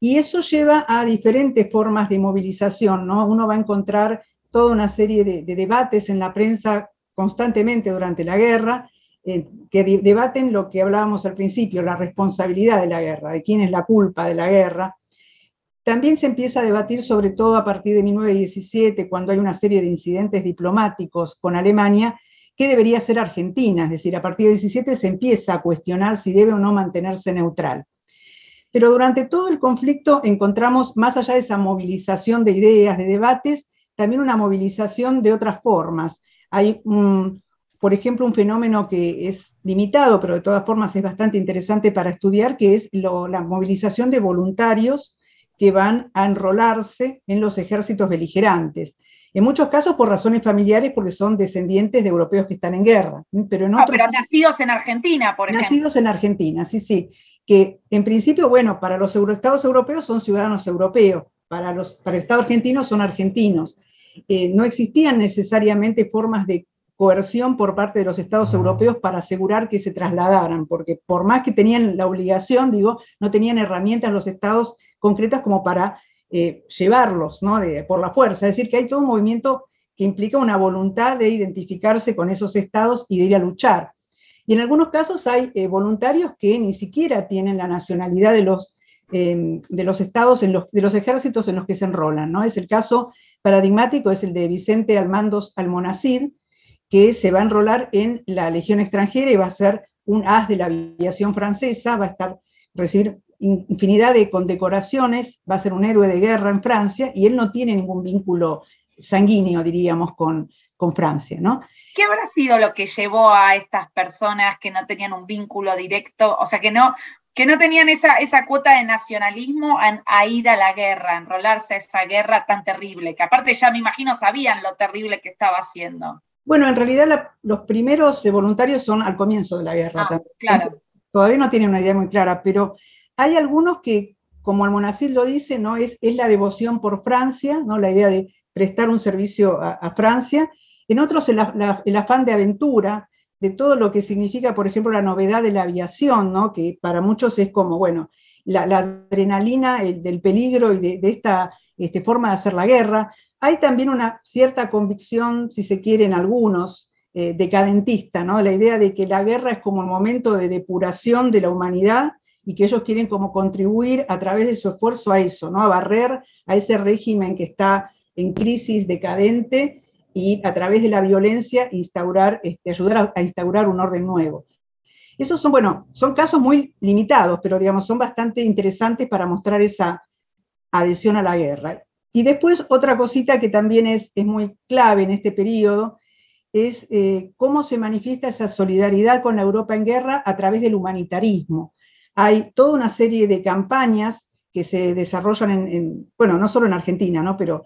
Y eso lleva a diferentes formas de movilización, ¿no? Uno va a encontrar toda una serie de, debates en la prensa constantemente durante la guerra, eh, que debaten lo que hablábamos al principio, la responsabilidad de la guerra, de quién es la culpa de la guerra. También se empieza a debatir sobre todo a partir de 1917, cuando hay una serie de incidentes diplomáticos con Alemania, qué debería ser Argentina, es decir, a partir de 17 se empieza a cuestionar si debe o no mantenerse neutral. Pero durante todo el conflicto encontramos, más allá de esa movilización de ideas, de debates, también una movilización de otras formas. Hay, por ejemplo, un fenómeno que es limitado, pero de todas formas es bastante interesante para estudiar, que es la movilización de voluntarios que van a enrolarse en los ejércitos beligerantes. En muchos casos por razones familiares, porque son descendientes de europeos que están en guerra. Pero, en ah, pero nacidos en Argentina, por ejemplo. Nacidos en Argentina, sí, sí que en principio, bueno, para los estados europeos son ciudadanos europeos, para, los, para el Estado argentino son argentinos. Eh, no existían necesariamente formas de coerción por parte de los estados europeos para asegurar que se trasladaran, porque por más que tenían la obligación, digo, no tenían herramientas los estados concretas como para eh, llevarlos ¿no? por la fuerza. Es decir, que hay todo un movimiento que implica una voluntad de identificarse con esos estados y de ir a luchar. Y en algunos casos hay eh, voluntarios que ni siquiera tienen la nacionalidad de los, em, de los estados, en los, de los ejércitos en los que se enrolan. ¿no? Es el caso paradigmático, es el de Vicente Almandos Almonacid, que se va a enrolar en la Legión extranjera y va a ser un as de la aviación francesa, va a estar, recibir infinidad de condecoraciones, va a ser un héroe de guerra en Francia y él no tiene ningún vínculo sanguíneo, diríamos, con, con Francia, ¿no? ¿Qué habrá sido lo que llevó a estas personas que no tenían un vínculo directo, o sea, que no, que no tenían esa, esa cuota de nacionalismo a, ir a la guerra, a enrolarse a esa guerra tan terrible, que aparte ya me imagino sabían lo terrible que estaba haciendo? Bueno, en realidad los primeros voluntarios son al comienzo de la guerra. Ah, claro. Todavía no tienen una idea muy clara, pero hay algunos que, como Almonacid lo dice, ¿no? es, es la devoción por Francia, ¿no? la idea de prestar un servicio a Francia, en otros el, afán de aventura, de todo lo que significa, por ejemplo, la novedad de la aviación, ¿no? que para muchos es como, bueno, la, adrenalina del peligro y de, esta este, forma de hacer la guerra. Hay también una cierta convicción, si se quiere, en algunos, eh, decadentista, ¿no? la idea de que la guerra es como el momento de depuración de la humanidad y que ellos quieren como contribuir a través de su esfuerzo a eso, ¿no? a barrer a ese régimen que está en crisis decadente y a través de la violencia instaurar, este, ayudar a, instaurar un orden nuevo. Esos son, bueno, son casos muy limitados, pero digamos, son bastante interesantes para mostrar esa adhesión a la guerra. Y después otra cosita que también es, es muy clave en este periodo es eh, cómo se manifiesta esa solidaridad con la Europa en guerra a través del humanitarismo. Hay toda una serie de campañas que se desarrollan en, bueno, no solo en Argentina, ¿no? pero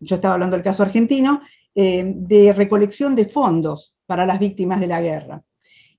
yo estaba hablando del caso argentino, eh, de recolección de fondos para las víctimas de la guerra.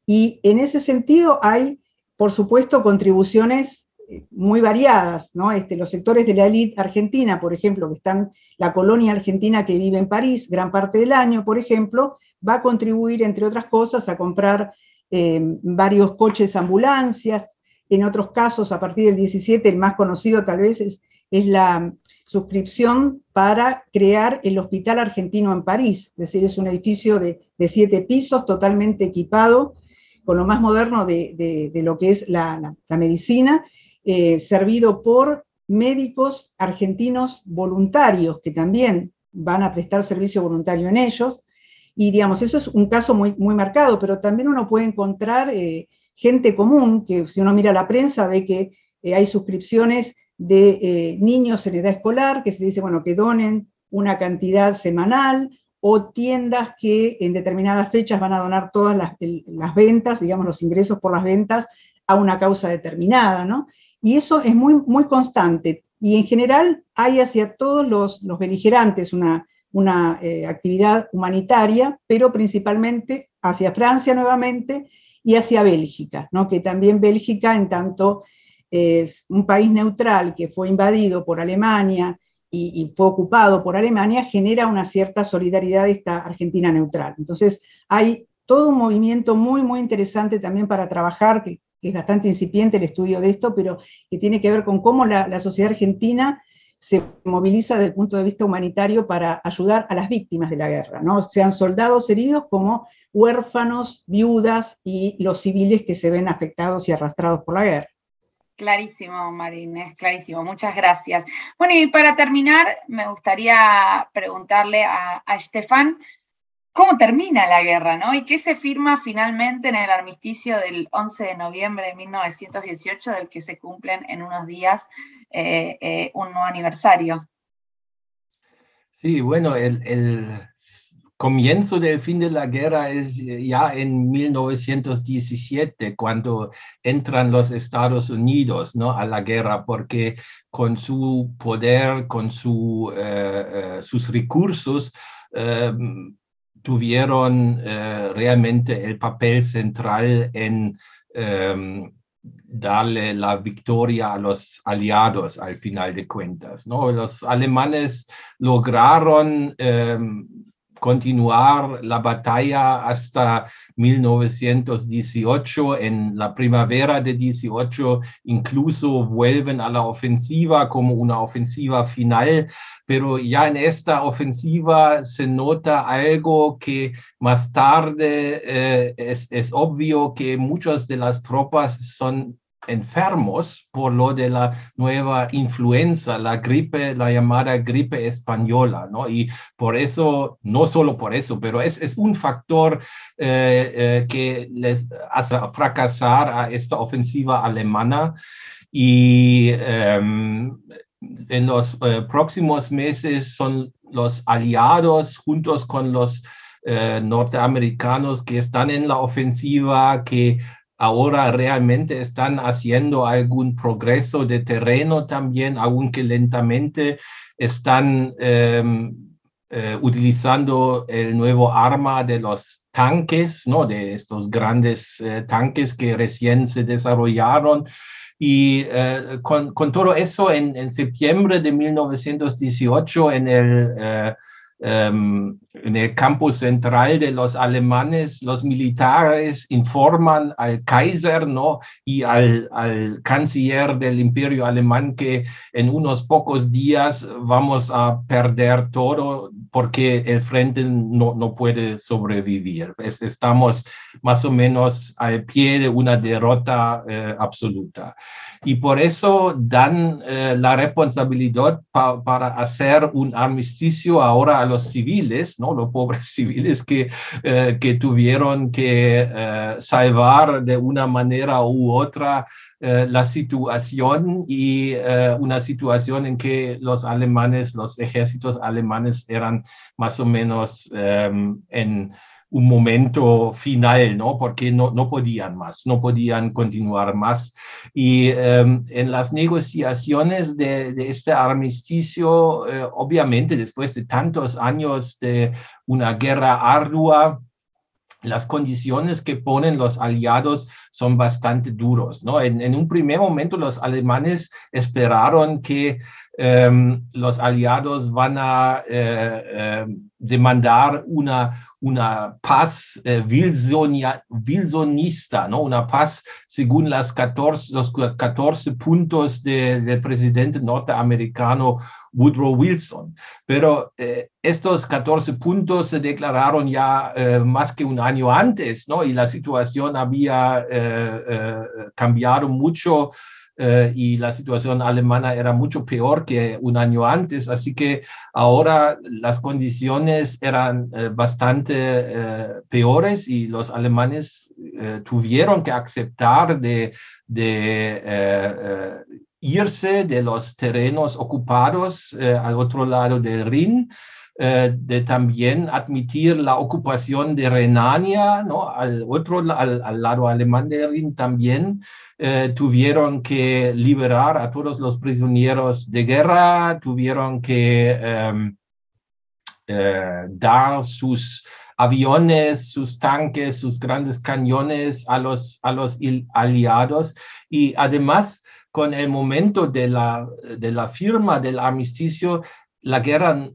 Y en ese sentido hay, por supuesto, contribuciones eh, muy variadas, ¿no? Este, los sectores de la élite argentina, por ejemplo, que están, la colonia argentina que vive en París gran parte del año, por ejemplo, va a contribuir, entre otras cosas, a comprar eh, varios coches ambulancias. En otros casos, a partir del 17, el más conocido tal vez es, es la suscripción para crear el Hospital Argentino en París, es decir, es un edificio de, siete pisos totalmente equipado con lo más moderno de, lo que es la, medicina, eh, servido por médicos argentinos voluntarios que también van a prestar servicio voluntario en ellos. Y digamos, eso es un caso muy, marcado, pero también uno puede encontrar eh, gente común, que si uno mira la prensa ve que eh, hay suscripciones de eh, niños en edad escolar, que se dice, bueno, que donen una cantidad semanal, o tiendas que en determinadas fechas van a donar todas las, ventas, digamos, los ingresos por las ventas a una causa determinada, ¿no? Y eso es muy, muy constante. Y en general hay hacia todos los, beligerantes una, una eh, actividad humanitaria, pero principalmente hacia Francia nuevamente y hacia Bélgica, ¿no? que también Bélgica, en tanto es un país neutral que fue invadido por Alemania y, fue ocupado por Alemania, genera una cierta solidaridad esta Argentina neutral. Entonces, hay todo un movimiento muy, muy interesante también para trabajar, que, es bastante incipiente el estudio de esto, pero que tiene que ver con cómo la, sociedad argentina se moviliza desde el punto de vista humanitario para ayudar a las víctimas de la guerra, ¿no? sean soldados heridos como huérfanos, viudas y los civiles que se ven afectados y arrastrados por la guerra. Clarísimo, Marínez, clarísimo. Muchas gracias. Bueno, y para terminar, me gustaría preguntarle a, a Estefan cómo termina la guerra, ¿no? Y qué se firma finalmente en el armisticio del 11 de noviembre de 1918, del que se cumplen en unos días eh, eh, un nuevo aniversario. Sí, bueno, el, comienzo del fin de la guerra es ya en 1917, cuando entran los Estados Unidos ¿no? a la guerra, porque con su poder, con su, eh, sus recursos, tuvieron eh, realmente el papel central en em, darle la victoria a los aliados al final de cuentas. ¿no? Los alemanes lograron em, continuar la batalla hasta 1918. En la primavera de 18 incluso vuelven a la ofensiva como una ofensiva final, pero ya en esta ofensiva se nota algo que más tarde eh, es, es obvio que muchas de las tropas son enfermos por lo de la nueva influenza, la gripe, la llamada gripe española, ¿no? Y por eso, no solo por eso, pero es, es un factor eh, eh, que les hace fracasar a esta ofensiva alemana. Y em, en los eh, próximos meses son los aliados juntos con los norteamericanos que están en la ofensiva, que ahora realmente están haciendo algún progreso de terreno también, aunque lentamente están em, eh, utilizando el nuevo arma de los tanques, ¿no? de estos grandes eh, tanques que recién se desarrollaron. Y eh, con, todo eso, en, septiembre de 1918, en el en el campo central de los alemanes, los militares informan al Kaiser ¿no? y al, al, canciller del imperio alemán que en unos pocos días vamos a perder todo porque el frente no, no puede sobrevivir. estamos más o menos al pie de una derrota eh, absoluta y por eso dan eh, la responsabilidad para hacer un armisticio ahora a los civiles, ¿no? los pobres civiles que, eh, que tuvieron que eh, salvar de una manera u otra la situación y una situación en que los alemanes, los ejércitos alemanes eran más o menos en un momento final, ¿no? Porque no, no podían más, no podían continuar más. Y em, en las negociaciones de, este armisticio, eh, obviamente después de tantos años de una guerra ardua, las condiciones que ponen los aliados son bastante duros, ¿no? En, un primer momento los alemanes esperaron que em, los aliados van a eh, em, demandar una, una paz eh, wilsonista, ¿no? una paz según las 14, los 14 puntos del presidente norteamericano Woodrow Wilson. Pero eh, estos 14 puntos se declararon ya eh, más que un año antes, ¿no? y la situación había eh, cambiado mucho eh, y la situación alemana era mucho peor que un año antes, así que ahora las condiciones eran eh, bastante eh, peores y los alemanes tuvieron que aceptar de, de irse de los terrenos ocupados al otro lado del Rin. De también admitir la ocupación de Renania, ¿no? al otro al, al lado alemán del Rin también, eh, tuvieron que liberar a todos los prisioneros de guerra, tuvieron que em, eh, dar sus aviones, sus tanques, sus grandes cañones a los, a los aliados y además con el momento de la, de la firma del armisticio la guerra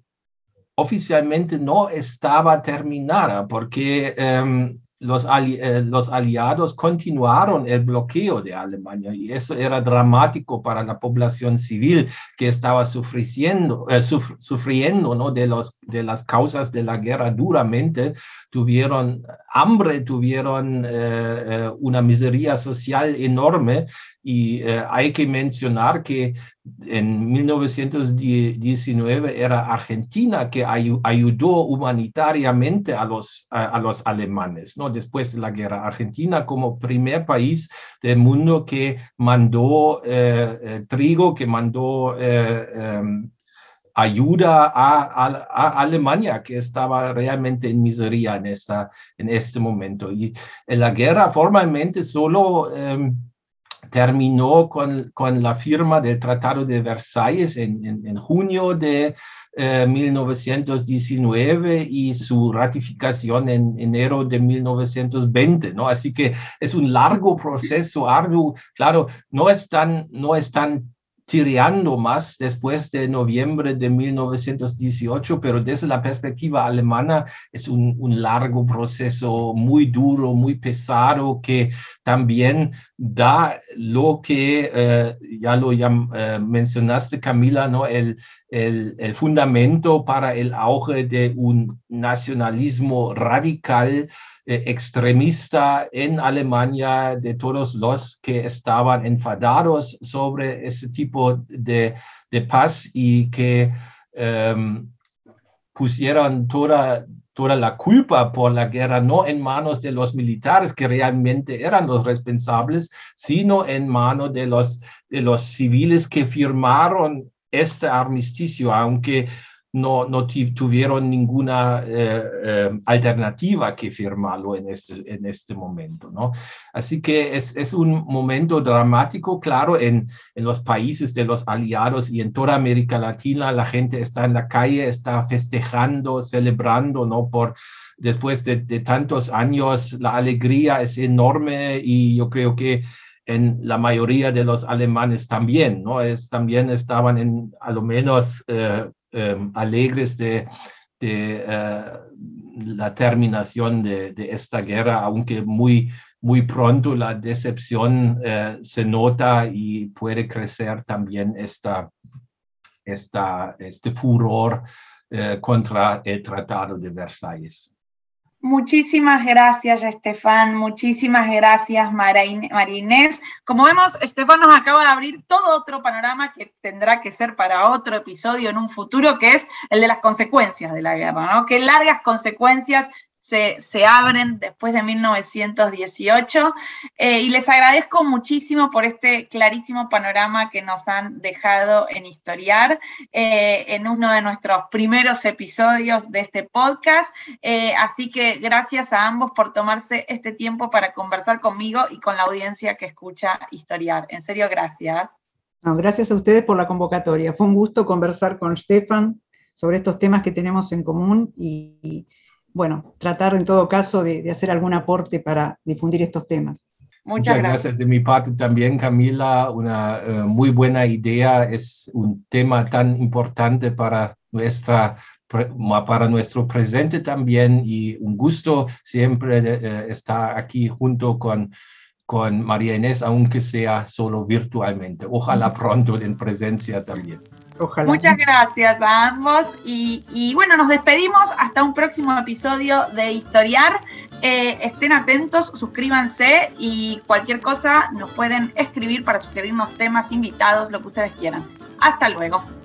oficialmente no estaba terminada porque em, los, eh, los, aliados continuaron el bloqueo de Alemania y eso era dramático para la población civil que estaba sufriendo, eh, sufriendo ¿no? de, los, de las causas de la guerra duramente. Tuvieron hambre, tuvieron eh, una miseria social enorme y eh, hay que mencionar que en 1919 era Argentina que ayudó humanitariamente a los, a, los alemanes, ¿no? Después de la guerra. Argentina como primer país del mundo que mandó eh, eh, trigo, que mandó em, ayuda a, Alemania, que estaba realmente en miseria en, esta, en este momento. Y en la guerra formalmente solo em, terminó con, con, la firma del Tratado de Versalles en, en, junio de 1919 eh, y su ratificación en enero de 1920, ¿no? Así que es un largo proceso arduo. Claro, no están, no están tireando más después de noviembre de 1918, pero desde la perspectiva alemana es un, largo proceso muy duro, muy pesado, que también da lo que eh, ya lo ya, eh, mencionaste, Camila, ¿no? El, el, fundamento para el auge de un nacionalismo radical extremista en Alemania de todos los que estaban enfadados sobre ese tipo de, de paz y que um, pusieron toda, toda la culpa por la guerra no en manos de los militares que realmente eran los responsables, sino en manos de los, de los civiles que firmaron este armisticio, aunque no, no tuvieron ninguna eh, eh, alternativa que firmarlo en este, en este momento. ¿no? Así que es, es un momento dramático, claro, en, en, los países de los aliados y en toda América Latina la gente está en la calle, está festejando, celebrando, ¿no? Por, después de, tantos años, la alegría es enorme y yo creo que en la mayoría de los alemanes también, ¿no? Es, también estaban en, a lo menos eh, Em, alegres de, eh, la terminación de, esta guerra, aunque muy, muy pronto la decepción eh, se nota y puede crecer también este furor eh, contra el Tratado de Versalles. Muchísimas gracias, Estefan. Muchísimas gracias, María Inés. Como vemos, Estefan nos acaba de abrir todo otro panorama que tendrá que ser para otro episodio en un futuro, que es el de las consecuencias de la guerra, ¿no? Qué largas consecuencias se, abren después de 1918 eh, y les agradezco muchísimo por este clarísimo panorama que nos han dejado en historiar eh, en uno de nuestros primeros episodios de este podcast. Eh, así que gracias a ambos por tomarse este tiempo para conversar conmigo y con la audiencia que escucha historiar. En serio, gracias. gracias a ustedes por la convocatoria. Fue un gusto conversar con Stefan sobre estos temas que tenemos en común y bueno, tratar en todo caso de, hacer algún aporte para difundir estos temas. Muchas, gracias. de mi parte también, Camila. Una eh, muy buena idea. Es un tema tan importante para nuestra para nuestro presente también y un gusto siempre eh, estar aquí junto con, con María Inés, aunque sea solo virtualmente. Ojalá pronto en presencia también. Muchas gracias a ambos y, bueno, nos despedimos hasta un próximo episodio de Historiar. Eh, estén atentos, suscríbanse y cualquier cosa nos pueden escribirnos temas, invitados, lo que ustedes quieran. Hasta luego.